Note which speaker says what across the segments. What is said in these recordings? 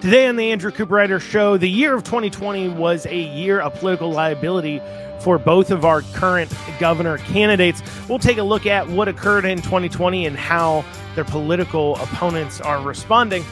Speaker 1: Today on the Andrew Cooperrider Show, the year of 2020 was a year of political liability for both of our current governor candidates. We'll take a look at what occurred in 2020 and how their political opponents are responding.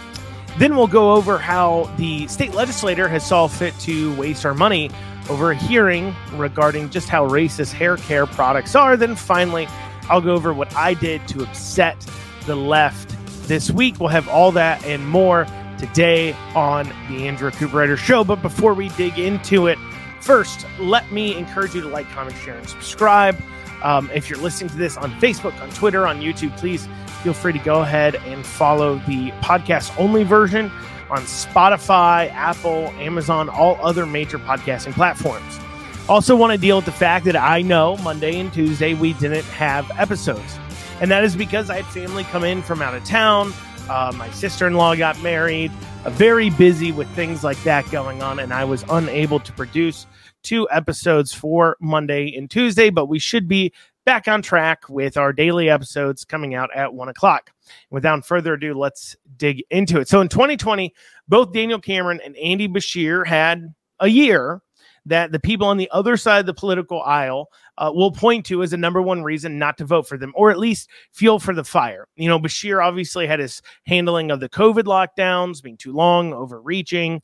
Speaker 1: Then we'll go over how the state legislator has saw fit to waste our money over a hearing regarding just how racist hair care products are. Then finally, I'll go over what I did to upset the left this week. We'll have all that and more today on the Andrew Cooperrider Show. But before we dig into it, first, let me encourage you to like, comment, share, and subscribe. Um, if you're listening to this on Facebook, on Twitter, on YouTube, please feel free to go ahead and follow the podcast only version on Spotify, Apple, Amazon, all other major podcasting platforms. Also, want to deal with the fact that I know Monday and Tuesday we didn't have episodes. And that is because I had family come in from out of town. Uh, my sister in law got married, uh, very busy with things like that going on, and I was unable to produce two episodes for Monday and Tuesday, but we should be back on track with our daily episodes coming out at one o'clock. Without further ado, let's dig into it. So in 2020, both Daniel Cameron and Andy Beshear had a year that the people on the other side of the political aisle uh, will point to as a number one reason not to vote for them, or at least fuel for the fire. You know, Beshear obviously had his handling of the COVID lockdowns being too long, overreaching,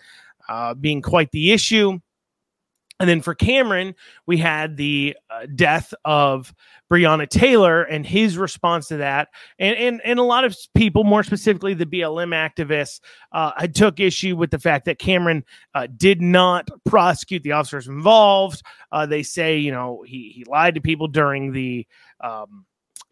Speaker 1: uh, being quite the issue. And then for Cameron, we had the uh, death of Breonna Taylor and his response to that. And, and, and a lot of people, more specifically the BLM activists, uh, took issue with the fact that Cameron uh, did not prosecute the officers involved. Uh, they say, you know, he, he lied to people during the. Um,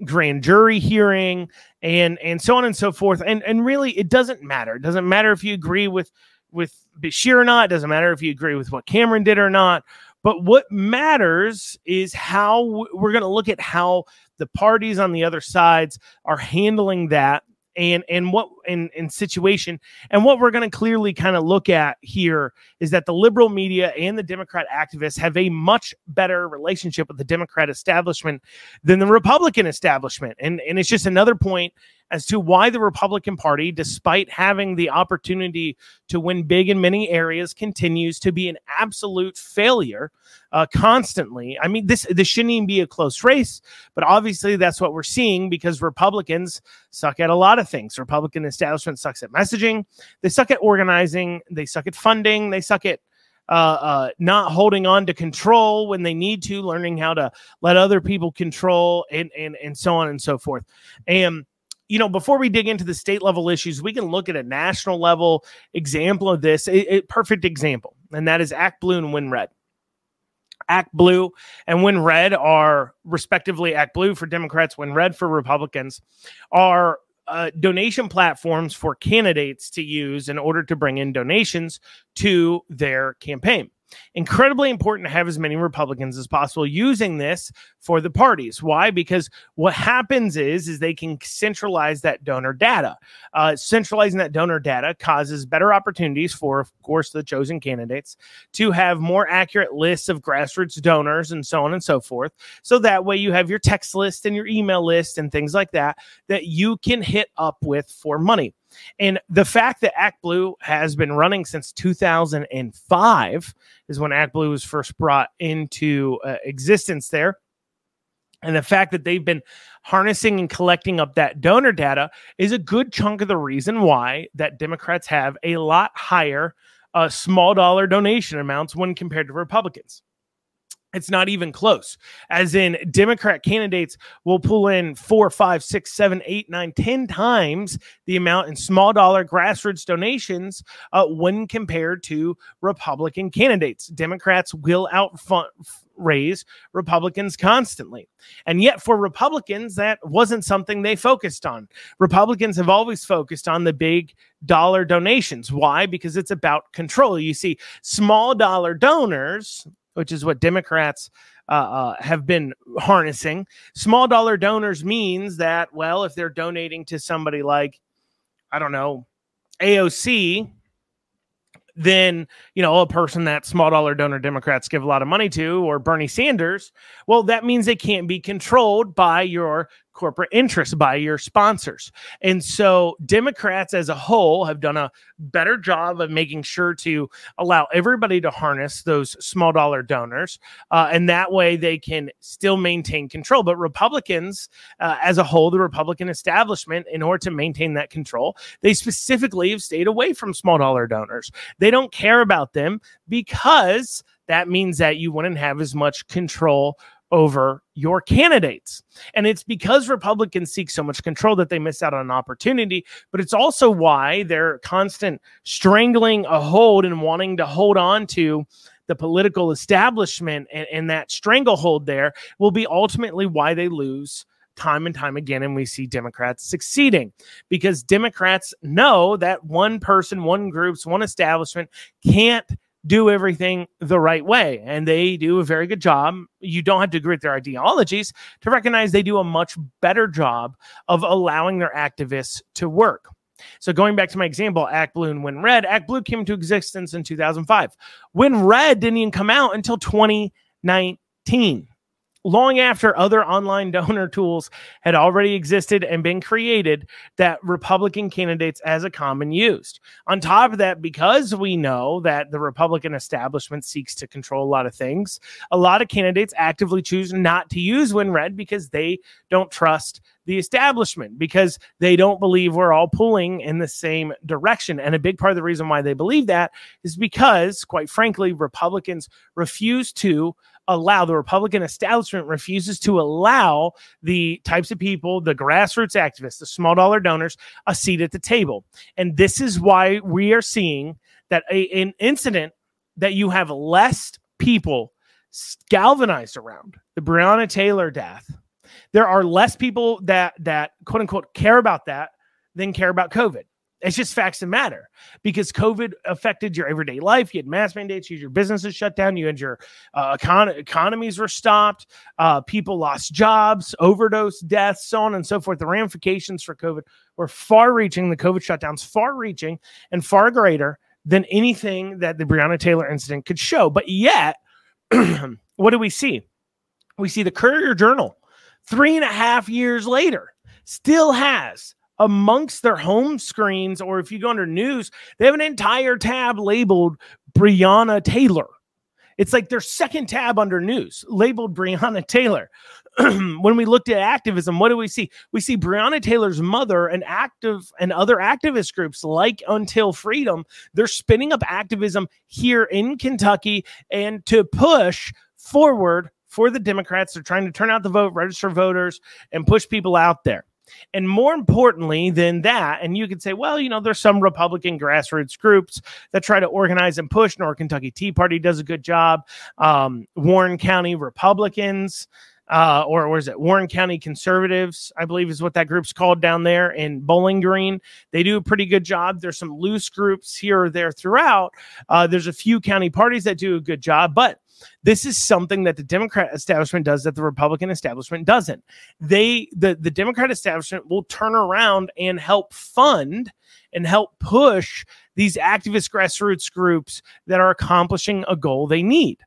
Speaker 1: grand jury hearing and and so on and so forth and and really it doesn't matter it doesn't matter if you agree with with Beshear or not. It doesn't matter if you agree with what Cameron did or not. But what matters is how we're going to look at how the parties on the other sides are handling that and and what in in situation and what we're going to clearly kind of look at here is that the liberal media and the democrat activists have a much better relationship with the democrat establishment than the republican establishment and and it's just another point as to why the Republican Party, despite having the opportunity to win big in many areas, continues to be an absolute failure uh, constantly. I mean, this this shouldn't even be a close race, but obviously that's what we're seeing because Republicans suck at a lot of things. Republican establishment sucks at messaging, they suck at organizing, they suck at funding, they suck at uh, uh, not holding on to control when they need to, learning how to let other people control, and and and so on and so forth. And you know, before we dig into the state level issues, we can look at a national level example of this. A, a perfect example, and that is Act Blue and Win Red. Act Blue and Win Red are respectively Act Blue for Democrats, Win Red for Republicans, are uh, donation platforms for candidates to use in order to bring in donations to their campaign incredibly important to have as many Republicans as possible using this for the parties. Why? Because what happens is is they can centralize that donor data. Uh, centralizing that donor data causes better opportunities for, of course, the chosen candidates to have more accurate lists of grassroots donors and so on and so forth. So that way you have your text list and your email list and things like that that you can hit up with for money. And the fact that ActBlue has been running since 2005 is when ActBlue was first brought into uh, existence there. And the fact that they've been harnessing and collecting up that donor data is a good chunk of the reason why that Democrats have a lot higher uh, small dollar donation amounts when compared to Republicans. It's not even close. As in, Democrat candidates will pull in four, five, six, seven, eight, nine, ten times the amount in small dollar grassroots donations uh, when compared to Republican candidates. Democrats will out raise Republicans constantly. And yet, for Republicans, that wasn't something they focused on. Republicans have always focused on the big dollar donations. Why? Because it's about control. You see, small dollar donors which is what Democrats uh, uh, have been harnessing. Small dollar donors means that, well, if they're donating to somebody like, I don't know, AOC, then you know a person that small dollar donor democrats give a lot of money to or bernie sanders well that means they can't be controlled by your corporate interests by your sponsors. And so Democrats as a whole have done a better job of making sure to allow everybody to harness those small dollar donors. Uh, and that way they can still maintain control. But Republicans uh, as a whole, the Republican establishment, in order to maintain that control, they specifically have stayed away from small dollar donors. They don't care about them because that means that you wouldn't have as much control over your candidates. And it's because Republicans seek so much control that they miss out on an opportunity. But it's also why they're constant strangling a hold and wanting to hold on to the political establishment and, and that stranglehold there will be ultimately why they lose time and time again and we see democrats succeeding because democrats know that one person one groups one establishment can't do everything the right way. And they do a very good job. You don't have to agree with their ideologies to recognize they do a much better job of allowing their activists to work. So going back to my example, Act Blue and Win Red, Act Blue came into existence in 2005. Win Red didn't even come out until 2019 long after other online donor tools had already existed and been created that Republican candidates as a common used. On top of that, because we know that the Republican establishment seeks to control a lot of things, a lot of candidates actively choose not to use WinRed because they don't trust the establishment because they don't believe we're all pulling in the same direction. And a big part of the reason why they believe that is because, quite frankly, Republicans refuse to allow the Republican establishment refuses to allow the types of people, the grassroots activists, the small dollar donors, a seat at the table. And this is why we are seeing that a, an incident that you have less people galvanized around the Breonna Taylor death. There are less people that that quote unquote care about that than care about COVID. It's just facts that matter because COVID affected your everyday life. You had mask mandates, you your businesses shut down, you and your uh, econ- economies were stopped, uh, people lost jobs, overdose deaths, so on and so forth. The ramifications for COVID were far reaching, the COVID shutdowns far reaching and far greater than anything that the Breonna Taylor incident could show. But yet, what do we see? We see the Courier Journal three and a half years later still has amongst their home screens, or if you go under news, they have an entire tab labeled Breonna Taylor. It's like their second tab under news labeled Breonna Taylor. when we looked at activism, what do we see? We see Breonna Taylor's mother and active and other activist groups like Until Freedom. They're spinning up activism here in Kentucky and to push forward for the Democrats. They're trying to turn out the vote, register voters, and push people out there. And more importantly than that, and you could say, well, you know, there's some Republican grassroots groups that try to organize and push. North Kentucky Tea Party does a good job. Um, Warren County Republicans, uh, or, is it Warren County Conservatives? I believe is what that group's called down there in Bowling Green. They do a pretty good job. There's some loose groups here or there throughout. Uh, there's a few county parties that do a good job, but this is something that the Democrat establishment does that the Republican establishment doesn't. They the the Democrat establishment will turn around and help fund and help push these activist grassroots groups that are accomplishing a goal they need.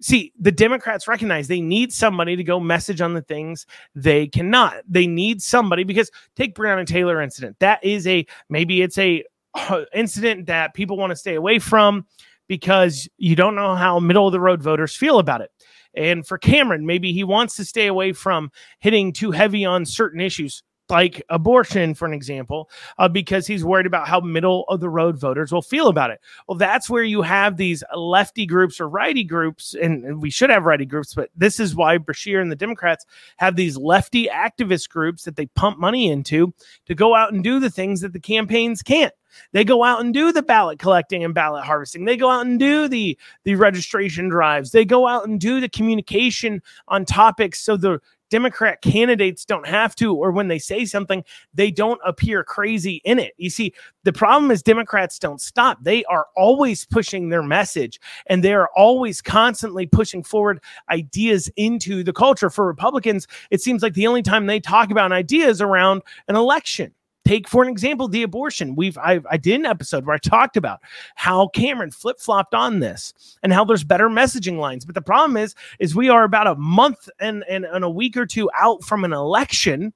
Speaker 1: See, the Democrats recognize they need somebody to go message on the things they cannot. They need somebody because take Breonna Taylor incident. That is a maybe it's a uh, incident that people want to stay away from because you don't know how middle of the road voters feel about it. And for Cameron, maybe he wants to stay away from hitting too heavy on certain issues like abortion, for an example, uh, because he's worried about how middle of the road voters will feel about it. Well, that's where you have these lefty groups or righty groups, and, we should have righty groups, but this is why Beshear and the Democrats have these lefty activist groups that they pump money into to go out and do the things that the campaigns can't. They go out and do the ballot collecting and ballot harvesting. They go out and do the the registration drives. They go out and do the communication on topics so the Democrat candidates don't have to, or when they say something, they don't appear crazy in it. You see, the problem is Democrats don't stop. They are always pushing their message and they are always constantly pushing forward ideas into the culture. For Republicans, it seems like the only time they talk about ideas around an election. Take for an example the abortion. We've I, I did an episode where I talked about how Cameron flip flopped on this and how there's better messaging lines. But the problem is, is we are about a month and, and and a week or two out from an election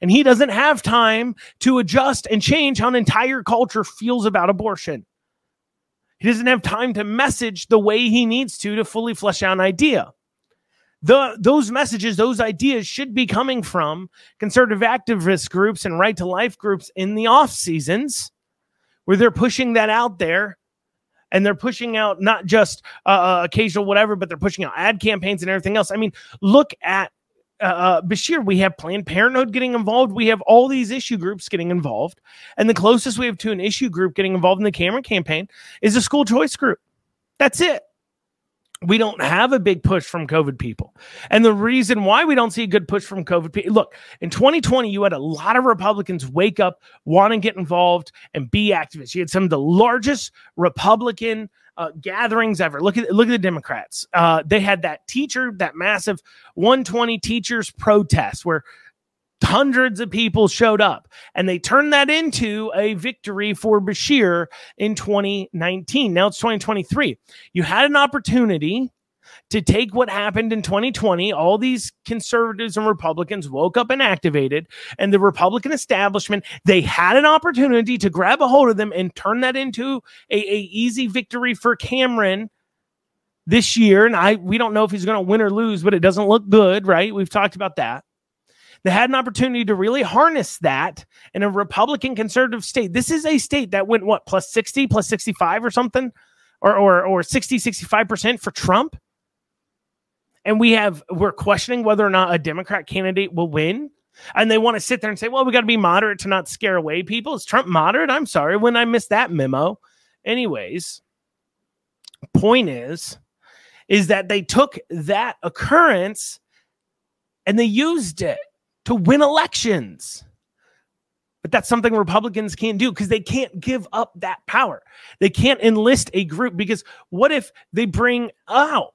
Speaker 1: And he doesn't have time to adjust and change how an entire culture feels about abortion. He doesn't have time to message the way he needs to to fully flesh out an idea. The, those messages, those ideas should be coming from conservative activist groups and right to life groups in the off seasons where they're pushing that out there and they're pushing out not just uh, uh, occasional whatever, but they're pushing out ad campaigns and everything else. I mean, look at uh, uh, Beshear. We have Planned Parenthood getting involved. We have all these issue groups getting involved, and the closest we have to an issue group getting involved in the Cameron campaign is a school choice group. That's it we don't have a big push from COVID people. And the reason why we don't see a good push from COVID people look, in 2020, you had a lot of Republicans wake up, want to get involved, and be activists. You had some of the largest Republican uh, gatherings ever. Look at look at the Democrats. Uh, they had that teacher, that massive 120 teachers protest where hundreds of people showed up and they turned that into a victory for Beshear in 2019. Now it's 2023. You had an opportunity to take what happened in 2020. All these conservatives and Republicans woke up and activated, and the Republican establishment they had an opportunity to grab a hold of them and turn that into a, a easy victory for Cameron this year. And I we don't know if he's going to win or lose, but it doesn't look good, right? We've talked about that. They had an opportunity to really harness that in a Republican conservative state. This is a state that went what plus 60, plus 65 or something, or or or 60, 65% for Trump. And we have we're questioning whether or not a Democrat candidate will win. And they want to sit there and say, well, we got to be moderate to not scare away people. Is Trump moderate? I'm sorry when I missed that memo. Anyways, point is, is that they took that occurrence and they used it to win elections. But that's something Republicans can't do because they can't give up that power. They can't enlist a group because what if they bring out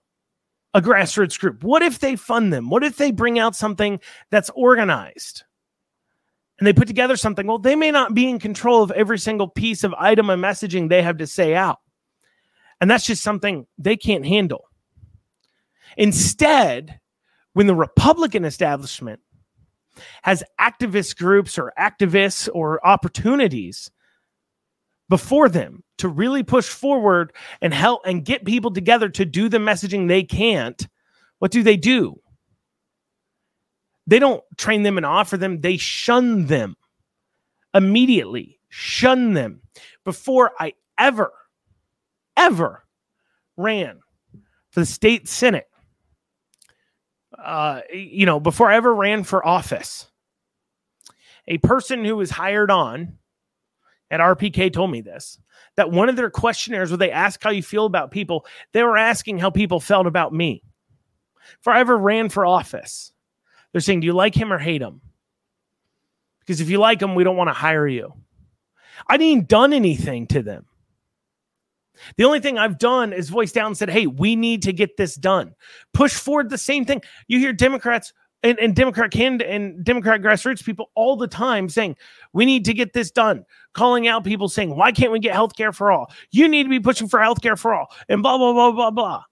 Speaker 1: a grassroots group? What if they fund them? What if they bring out something that's organized? And they put together something. Well, they may not be in control of every single piece of item and messaging they have to say out. And that's just something they can't handle. Instead, when the Republican establishment has activist groups or activists or opportunities before them to really push forward and help and get people together to do the messaging they can't, what do they do? They don't train them and offer them, they shun them immediately, shun them. Before I ever, ever ran for the state senate, uh, you know, before I ever ran for office, a person who was hired on at RPK told me this that one of their questionnaires where they ask how you feel about people, they were asking how people felt about me. Before I ever ran for office, they're saying, Do you like him or hate him? Because if you like him, we don't want to hire you. I didn't done anything to them. The only thing I've done is voice down and said, hey, we need to get this done. Push forward the same thing. You hear Democrats and, and Democrat can and Democrat grassroots people all the time saying, we need to get this done, calling out people saying, why can't we get health care for all? You need to be pushing for health care for all, and blah, blah, blah, blah, blah.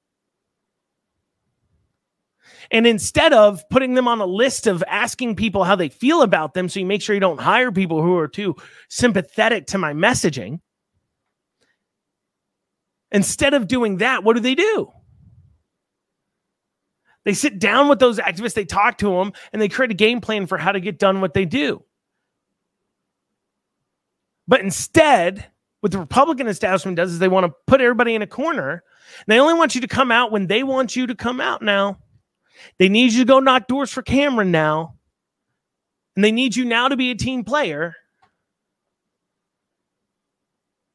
Speaker 1: And instead of putting them on a list of asking people how they feel about them, so you make sure you don't hire people who are too sympathetic to my messaging, Instead of doing that, what do they do? They sit down with those activists, they talk to them, and they create a game plan for how to get done what they do. But instead, what the Republican establishment does is they want to put everybody in a corner. They only want you to come out when they want you to come out now. They need you to go knock doors for Cameron now. And they need you now to be a team player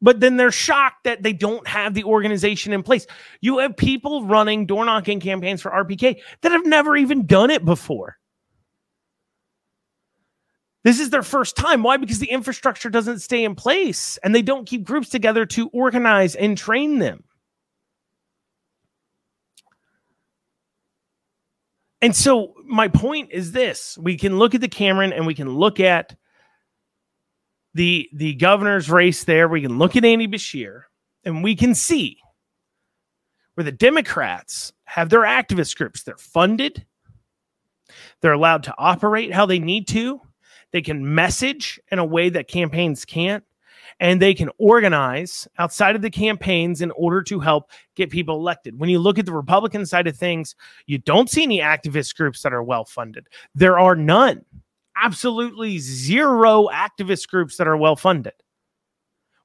Speaker 1: but then they're shocked that they don't have the organization in place. You have people running door knocking campaigns for RPK that have never even done it before. This is their first time. Why? Because the infrastructure doesn't stay in place and they don't keep groups together to organize and train them. And so, my point is this we can look at the Cameron and we can look at the the governor's race there, we can look at Andy Beshear and we can see where the Democrats have their activist groups. They're funded, they're allowed to operate how they need to, they can message in a way that campaigns can't, and they can organize outside of the campaigns in order to help get people elected. When you look at the Republican side of things, you don't see any activist groups that are well funded. There are none, absolutely zero activist groups that are well funded.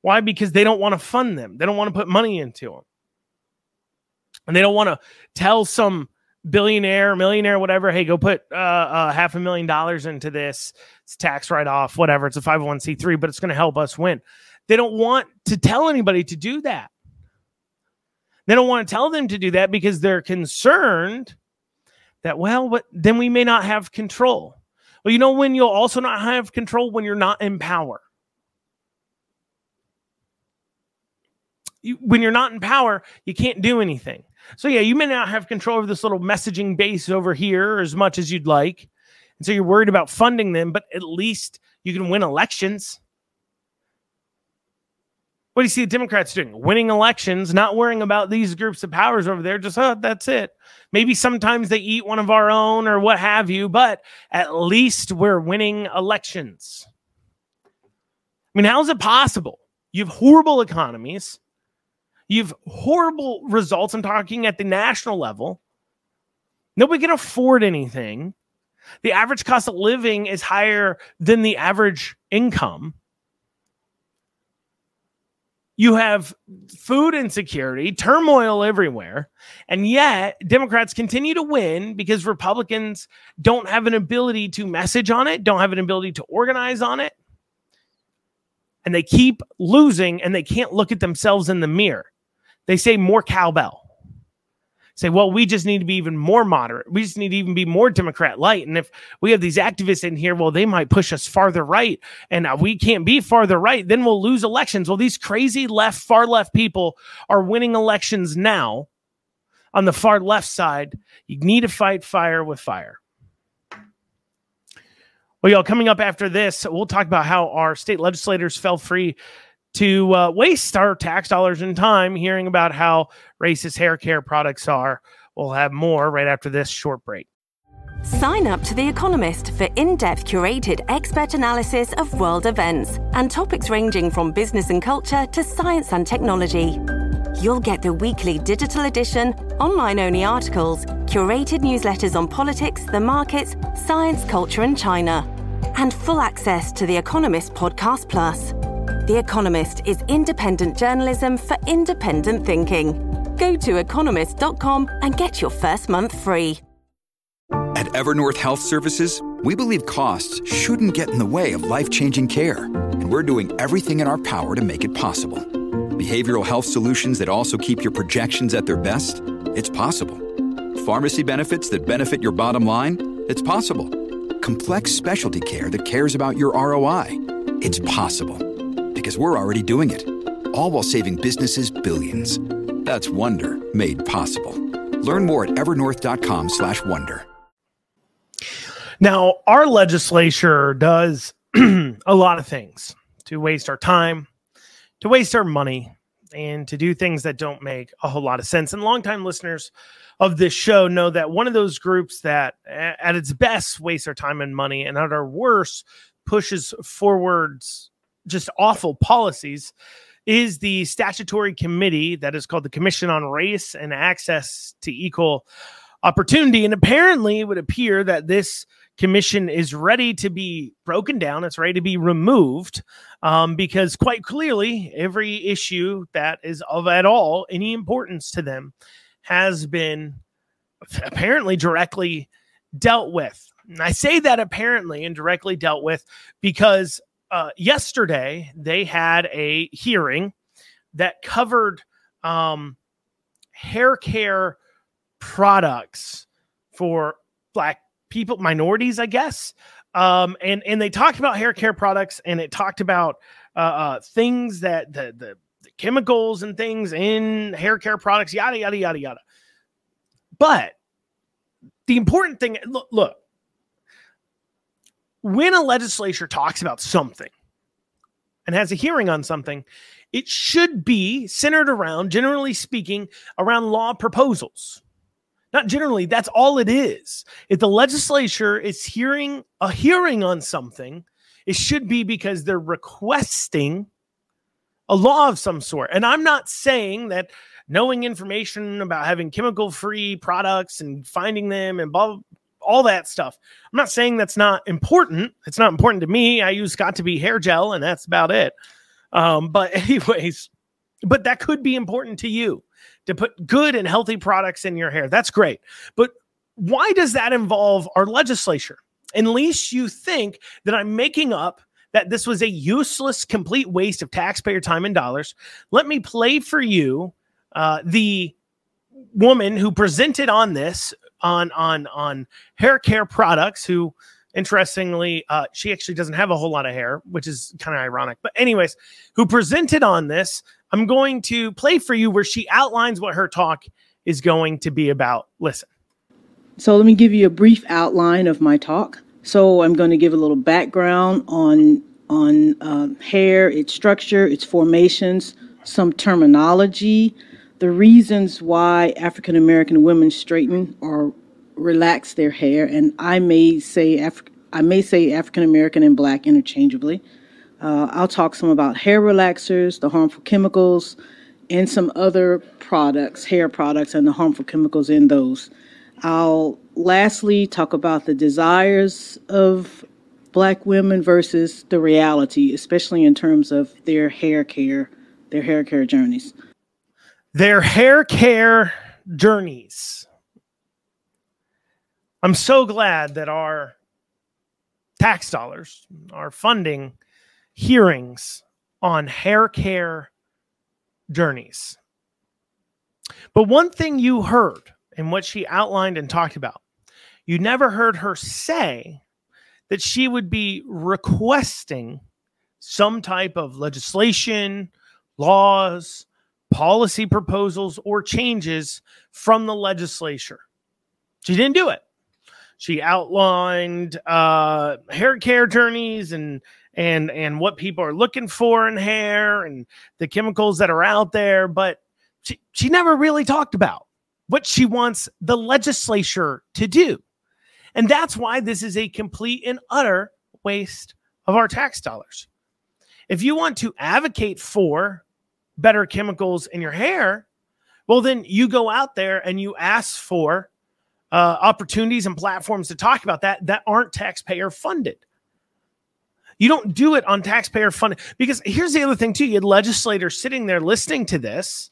Speaker 1: Why? Because they don't want to fund them, they don't want to put money into them. And they don't want to tell some billionaire, millionaire, whatever, hey, go put uh, uh, half a million dollars into this. It's tax write off, whatever. It's a 501c3, but it's going to help us win. They don't want to tell anybody to do that. They don't want to tell them to do that because they're concerned that, well, but then we may not have control. Well, you know when you'll also not have control when you're not in power. You, when you're not in power, you can't do anything. So yeah, you may not have control over this little messaging base over here as much as you'd like. And so you're worried about funding them, but at least you can win elections. What do you see the Democrats doing? Winning elections, not worrying about these groups of powers over there. Just, oh, that's it. Maybe sometimes they eat one of our own or what have you, but at least we're winning elections. I mean, how is it possible? You have horrible economies You've horrible results. I'm talking at the national level. Nobody can afford anything. The average cost of living is higher than the average income. You have food insecurity, turmoil everywhere. And yet, Democrats continue to win because Republicans don't have an ability to message on it, don't have an ability to organize on it. And they keep losing and they can't look at themselves in the mirror. They say more cowbell. Say, well, we just need to be even more moderate. We just need to even be more Democrat light. And if we have these activists in here, well, they might push us farther right. And uh, we can't be farther right. Then we'll lose elections. Well, these crazy left, far left people are winning elections now on the far left side. You need to fight fire with fire. Well, y'all, coming up after this, we'll talk about how our state legislators fell free to uh, waste our tax dollars and time hearing about how racist hair care products are. We'll have more right after this short break.
Speaker 2: Sign up to The Economist for in depth curated expert analysis of world events and topics ranging from business and culture to science and technology. You'll get the weekly digital edition, online only articles, curated newsletters on politics, the markets, science, culture, and China, and full access to The Economist Podcast Plus. The Economist is independent journalism for independent thinking. Go to economist.com and get your first month free.
Speaker 3: At Evernorth Health Services, we believe costs shouldn't get in the way of life changing care, and we're doing everything in our power to make it possible. Behavioral health solutions that also keep your projections at their best? It's possible. Pharmacy benefits that benefit your bottom line? It's possible. Complex specialty care that cares about your ROI? It's possible because we're already doing it. All while saving businesses billions. That's Wonder made possible. Learn more at evernorth.com/wonder.
Speaker 1: Now, our legislature does a lot of things to waste our time, to waste our money, and to do things that don't make a whole lot of sense. And longtime listeners of this show know that one of those groups that, at its best, wastes our time and money, and at our worst, pushes forwards just awful policies is the statutory committee that is called the Commission on Race and Access to Equal Opportunity. And apparently, it would appear that this commission is ready to be broken down. It's ready to be removed um, because, quite clearly, every issue that is of at all any importance to them has been apparently directly dealt with. And I say that apparently and directly dealt with because uh, yesterday they had a hearing that covered um, hair care products for black people, minorities, I guess. Um, and and they talked about hair care products, and it talked about uh, uh, things that the, the the chemicals and things in hair care products, yada yada yada yada. But the important thing, look, look when a legislature talks about something and has a hearing on something, it should be centered around, generally speaking, around law proposals. Not generally, that's all it is. If the legislature is hearing a hearing on something, It should be because they're requesting a law of some sort. And I'm not saying that knowing information about having chemical free products and finding them and blah, all that stuff. I'm not saying that's not important. It's not important to me. I use Got2b hair gel and that's about it. Um, but, anyways, but that could be important to you to put good and healthy products in your hair. That's great. But why does that involve our legislature? Unless you think that I'm making up that this was a useless, complete waste of taxpayer time and dollars, let me play for you uh, the woman who presented on this on on on hair care products who interestingly uh, she actually doesn't have a whole lot of hair which is kind of ironic. But anyways who presented on this i'm going to play for you where she outlines what her talk is going to be about. Listen.
Speaker 4: So let me give you a brief outline of my talk. So i'm going to give a little background on on uh, hair its structure its formations some terminology the reasons why African American women straighten or relax their hair, and I may say Af- I may say African American and Black interchangeably. Uh, I'll talk some about hair relaxers, the harmful chemicals, and some other products, hair products, and the harmful chemicals in those. I'll lastly talk about the desires of Black women versus the reality, especially in terms of their hair care, their hair care journeys
Speaker 1: their hair care journeys. I'm so glad that our tax dollars are funding hearings on hair care journeys. But one thing you heard in what she outlined and talked about, you never heard her say that she would be requesting some type of legislation, laws, policy proposals or changes from the legislature. She didn't do it. She outlined uh, hair care journeys and and and what people are looking for in hair and the chemicals that are out there, but she, she never really talked about what she wants the legislature to do. And that's why this is a complete and utter waste of our tax dollars. If you want to advocate for better chemicals in your hair, well, then you go out there and you ask for uh, opportunities and platforms to talk about that that aren't taxpayer funded. You don't do it on taxpayer funded because here's the other thing too. You had legislators sitting there listening to this,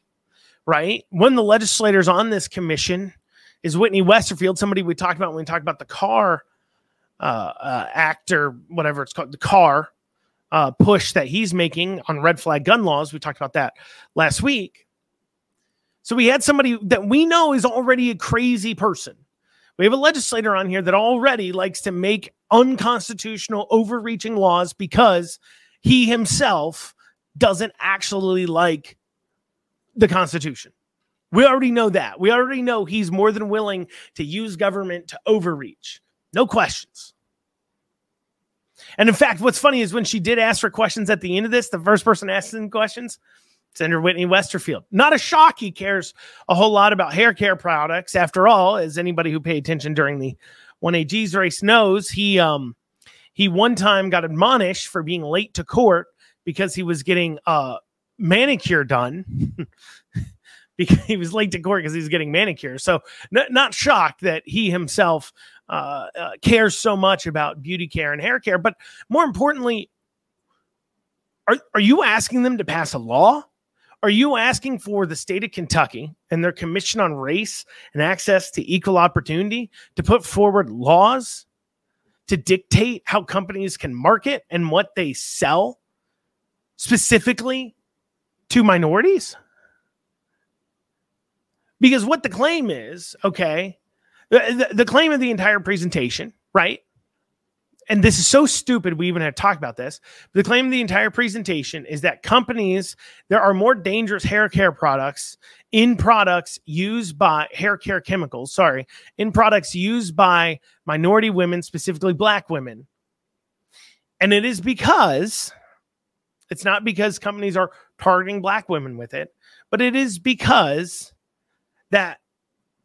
Speaker 1: right? Of the legislators on this commission is Whitney Westerfield, somebody we talked about when we talked about the car uh, uh, act or whatever it's called, the car uh, push that he's making on red flag gun laws. We talked about that last week. So we had somebody that we know is already a crazy person. We have a legislator on here that already likes to make unconstitutional, overreaching laws because he himself doesn't actually like the Constitution. We already know that. We already know he's more than willing to use government to overreach. No questions. And in fact, what's funny is when she did ask for questions at the end of this, the first person asking questions, Senator Whitney Westerfield. Not a shock he cares a whole lot about hair care products. After all, as anybody who paid attention during the 1AG's race knows, he um he one time got admonished for being late to court because he was getting a manicure done. because he was late to court because he was getting manicure. So, n- not shocked that he himself uh, uh, cares so much about beauty care and hair care. But more importantly, are, are you asking them to pass a law? Are you asking for the state of Kentucky and their Commission on Race and Access to Equal Opportunity to put forward laws to dictate how companies can market and what they sell specifically to minorities? Because what the claim is, okay, the, the, claim of the entire presentation, right? and this is so stupid we even have talked about this the claim of the entire presentation is that companies there are more dangerous hair care products in products used by hair care chemicals sorry in products used by minority women specifically black women and it is because it's not because companies are targeting black women with it but it is because that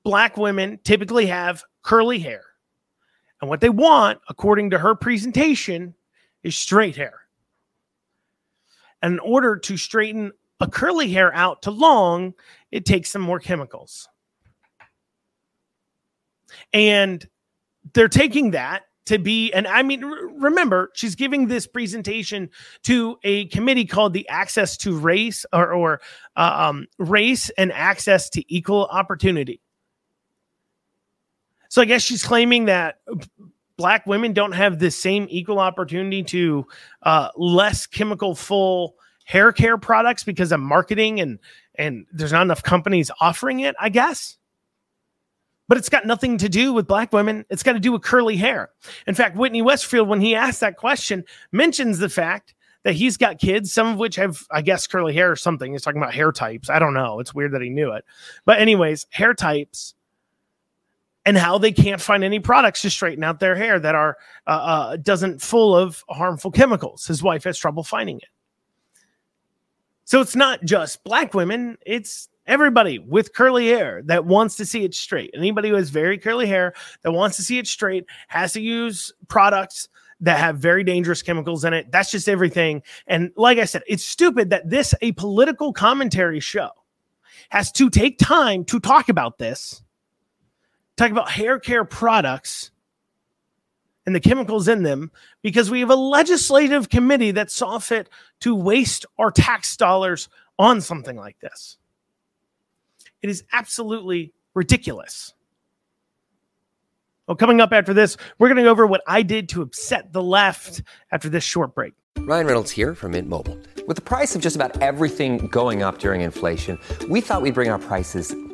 Speaker 1: black women typically have curly hair. And what they want, according to her presentation, is straight hair. And in order to straighten a curly hair out to long, it takes some more chemicals. And they're taking that to be and i mean remember she's giving this presentation to a committee called the access to race or, or uh, um, race and access to equal opportunity so i guess she's claiming that black women don't have the same equal opportunity to uh, less chemical full hair care products because of marketing and and there's not enough companies offering it i guess but it's got nothing to do with black women. It's got to do with curly hair. In fact, Whitney Westerfield, when he asked that question, mentions the fact that he's got kids, some of which have, I guess, curly hair or something. He's talking about hair types. I don't know. It's weird that he knew it. But, anyways, hair types and how they can't find any products to straighten out their hair that are uh, uh, doesn't full of harmful chemicals. His wife has trouble finding it. So it's not just black women; it's everybody with curly hair that wants to see it straight. Anybody who has very curly hair that wants to see it straight has to use products that have very dangerous chemicals in it. That's just everything. And like I said, it's stupid that this, a political commentary show, has to take time to talk about this, talk about hair care products and the chemicals in them, because we have a legislative committee that saw fit to waste our tax dollars on something like this. It is absolutely ridiculous. Well, coming up after this, we're going to go over what I did to upset the left after this short break.
Speaker 5: Ryan Reynolds here from Mint Mobile. With the price of just about everything going up during inflation, we thought we'd bring our prices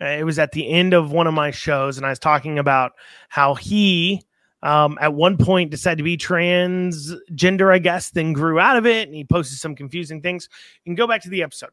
Speaker 1: Uh, It was at the end of one of my shows, and I was talking about how he, um, at one point, decided to be transgender, I guess, then grew out of it, and he posted some confusing things. You can go back to the episode.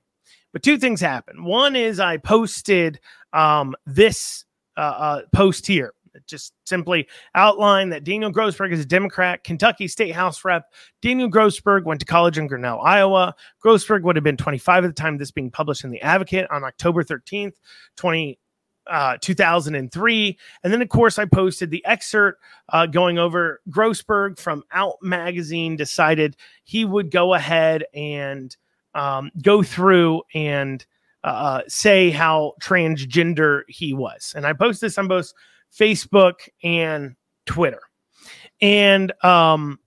Speaker 1: But two things happened. One is I posted um, this uh, uh, post here. Just simply outlined that Daniel Grossberg is a Democrat, Kentucky State House rep. Daniel Grossberg went to college in Grinnell, Iowa. Grossberg would have been 25 at the time this being published in the Advocate on October 13th, 20, uh, 2003. And then, of course, I posted the excerpt uh, going over Grossberg from Out Magazine decided he would go ahead and um, go through and uh, say how transgender he was. And I posted this on both Facebook and Twitter. And um,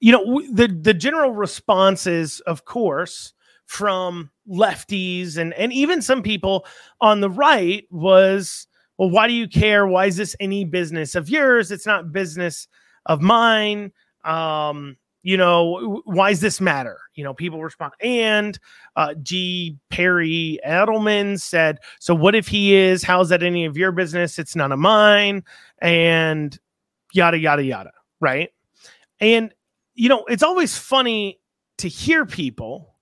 Speaker 1: you know, the the general responses, of course, from lefties and and even some people on the right was, well, why do you care? Why is this any business of yours? It's not business of mine. Um, you know, why does this matter? You know, people respond. And uh, G. Perry Edelman said, So what if he is? How's that any of your business? It's none of mine. And yada, yada, yada. Right. And, you know, it's always funny to hear people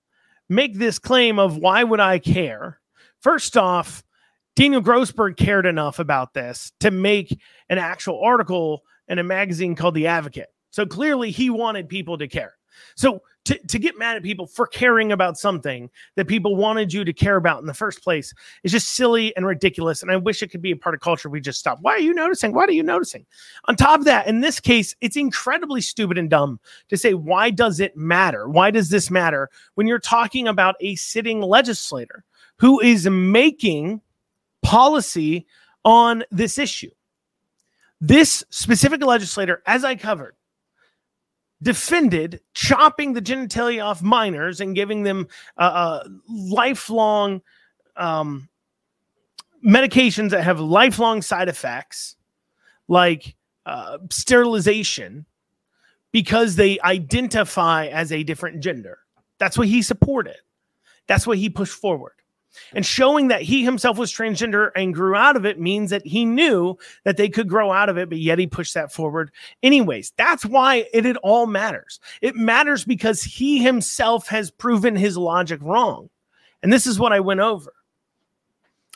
Speaker 1: make this claim of why would I care? First off, Daniel Grossberg cared enough about this to make an actual article in a magazine called The Advocate. So clearly he wanted people to care. So to, to get mad at people for caring about something that people wanted you to care about in the first place is just silly and ridiculous. And I wish it could be a part of culture. We just stop. Why are you noticing? What are you noticing? On top of that, in this case, it's incredibly stupid and dumb to say, why does it matter? Why does this matter when you're talking about a sitting legislator who is making policy on this issue? This specific legislator, as I covered, defended chopping the genitalia off minors and giving them uh, lifelong um, medications that have lifelong side effects, like uh, sterilization, because they identify as a different gender. That's what he supported. That's what he pushed forward. And showing that he himself was transgender and grew out of it means that he knew that they could grow out of it, but yet he pushed that forward. Anyways, that's why it, it all matters. It matters because he himself has proven his logic wrong. And this is what I went over.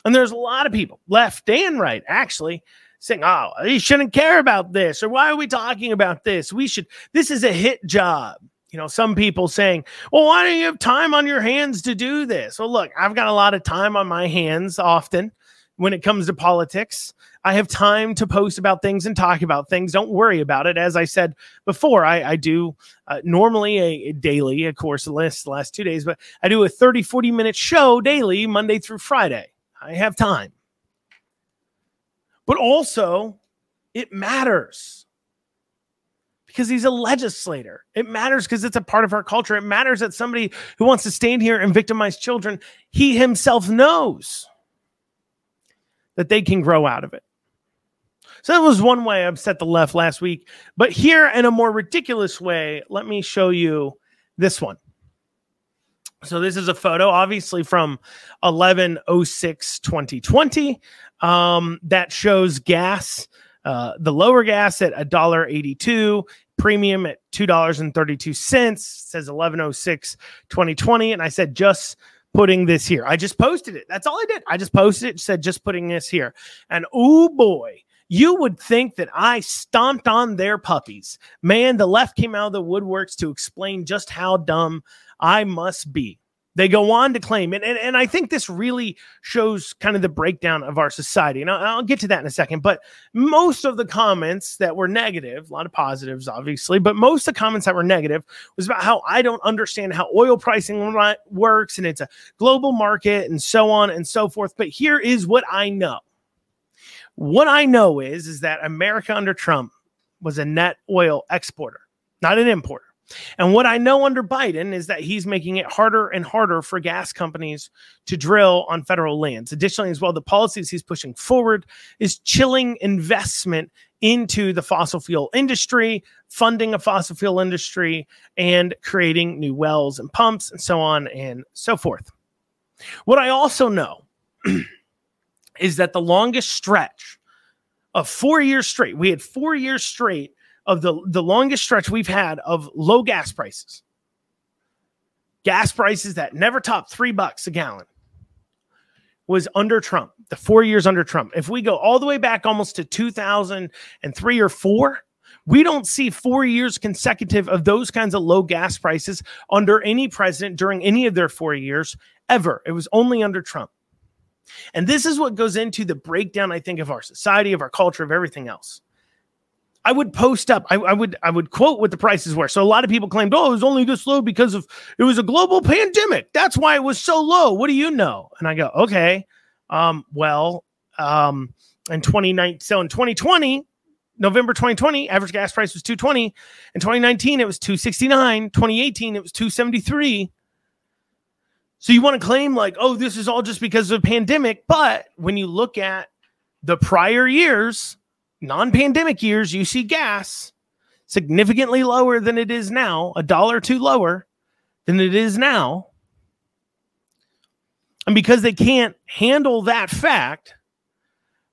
Speaker 1: And there's a lot of people, left and right, actually, saying, oh, he shouldn't care about this, or why are we talking about this? We should, this is a hit job. You know, some people saying, well, why don't you have time on your hands to do this? Well, look, I've got a lot of time on my hands often when it comes to politics. I have time to post about things and talk about things. Don't worry about it. As I said before, I, I do uh, normally a, a, daily, of course, list the last two days, but I do a 30, 40 minute show daily, Monday through Friday. I have time. But also, it matters because he's a legislator. It matters because it's a part of our culture. It matters that somebody who wants to stand here and victimize children, he himself knows that they can grow out of it. So that was one way I upset the left last week. But here, in a more ridiculous way, let me show you this one. So this is a photo, obviously from 1106 2020, um, that shows gas, uh, the lower gas at $1.82, premium at $2.32. says 1106 2020. And I said, just putting this here. I just posted it. That's all I did. I just posted it, said, just putting this here. And oh boy, you would think that I stomped on their puppies. Man, the left came out of the woodworks to explain just how dumb I must be. They go on to claim, and, and, and I think this really shows kind of the breakdown of our society. And I'll, I'll get to that in a second. But most of the comments that were negative, a lot of positives, obviously, but most of the comments that were negative was about how I don't understand how oil pricing works and it's a global market and so on and so forth. But here is what I know. What I know is, is that America under Trump was a net oil exporter, not an importer. And what I know under Biden is that he's making it harder and harder for gas companies to drill on federal lands. Additionally, as well, the policies he's pushing forward is chilling investment into the fossil fuel industry, funding a fossil fuel industry, and creating new wells and pumps and so on and so forth. What I also know is that the longest stretch of four years straight, we had four years straight of the, the longest stretch we've had of low gas prices. Gas prices that never topped three bucks a gallon was under Trump, the four years under Trump. If we go all the way back almost to 2003 or four, we don't see four years consecutive of those kinds of low gas prices under any president during any of their four years ever. It was only under Trump. And this is what goes into the breakdown, I think, of our society, of our culture, of everything else. I would post up. I, I, would I would quote what the prices were. So a lot of people claimed, "Oh, it was only this low because of it was a global pandemic. That's why it was so low." What do you know? And I go, "Okay, um, well, um, in 2019, so in 2020, November 2020, average gas price was 220. In 2019, it was 269. 2018, it was 273." So you want to claim like, "Oh, this is all just because of a pandemic," but when you look at the prior years non pandemic years, you see gas significantly lower than it is now, a dollar or two lower than it is now. And because they can't handle that fact,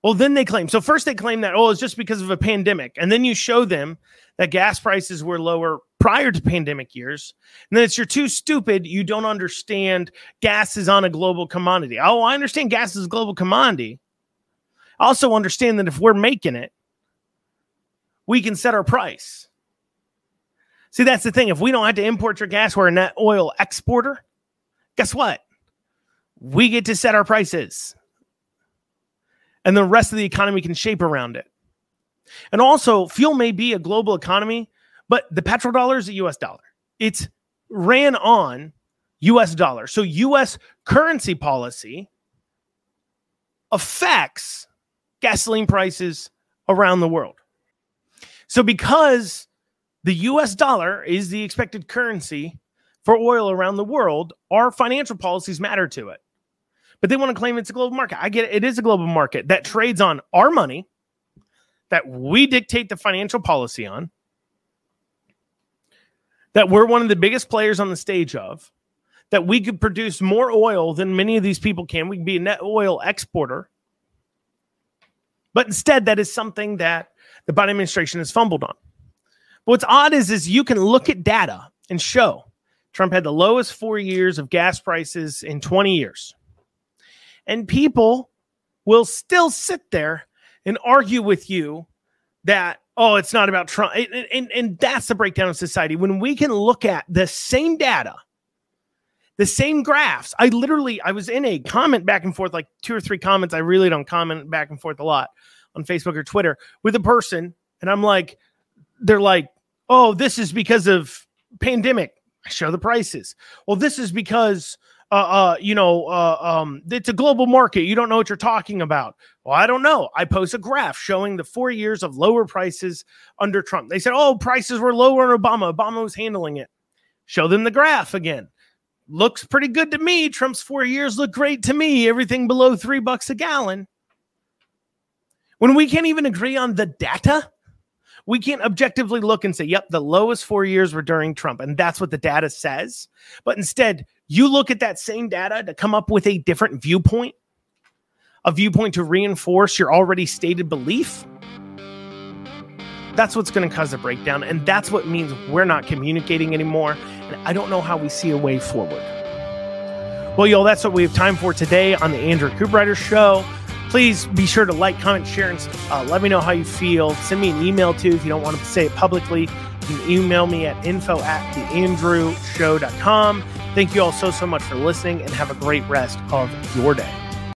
Speaker 1: well, then they claim. So, first they claim that, oh, it's just because of a pandemic. And then you show them that gas prices were lower prior to pandemic years. And then it's you're too stupid. You don't understand gas is on a global commodity. Oh, I understand gas is a global commodity. I Also, understand that if we're making it, we can set our price. See, that's the thing. If we don't have to import your gas, we're a net oil exporter. Guess what? We get to set our prices. And the rest of the economy can shape around it. And also, fuel may be a global economy, but the petrodollar is a US dollar. It's ran on US dollar. So, US currency policy affects gasoline prices around the world. So, because the US dollar is the expected currency for oil around the world, our financial policies matter to it. but they want to claim it's a global market. I get it. It is a global market that trades on our money that we dictate the financial policy on, that we're one of the biggest players on the stage of, that we could produce more oil than many of these people can. We can be a net oil exporter. But instead, that is something that the Biden administration has fumbled on. But what's odd is, is you can look at data and show Trump had the lowest four years of gas prices in 20 years. And people will still sit there and argue with you that, oh, it's not about Trump. And, and, and that's the breakdown of society. When we can look at the same data, the same graphs. I literally, I was in a comment back and forth, like two or three comments. I really don't comment back and forth a lot on Facebook or Twitter with a person. And I'm like, they're like, oh, this is because of pandemic. I show the prices. Well, this is because uh, uh, you know, uh, um, it's a global market. You don't know what you're talking about. Well, I don't know. I post a graph showing the four years of lower prices under Trump. They said, oh, prices were lower under Obama. Obama was handling it. Show them the graph again. Looks pretty good to me. Trump's four years look great to me. Everything below three bucks a gallon. When we can't even agree on the data, we can't objectively look and say, yep, the lowest four years were during Trump. And that's what the data says. But instead, you look at that same data to come up with a different viewpoint, a viewpoint to reinforce your already stated belief. That's what's going to cause a breakdown. And that's what means we're not communicating anymore. And I don't know how we see a way forward. Well, y'all, that's what we have time for today on the Andrew Cooperrider Show. Please be sure to like, comment, share, and uh, let me know how you feel. Send me an email too if you don't want to say it publicly. You can email me at info at theandrewshow.com. Thank you all so, so much for listening and have a great rest of your day.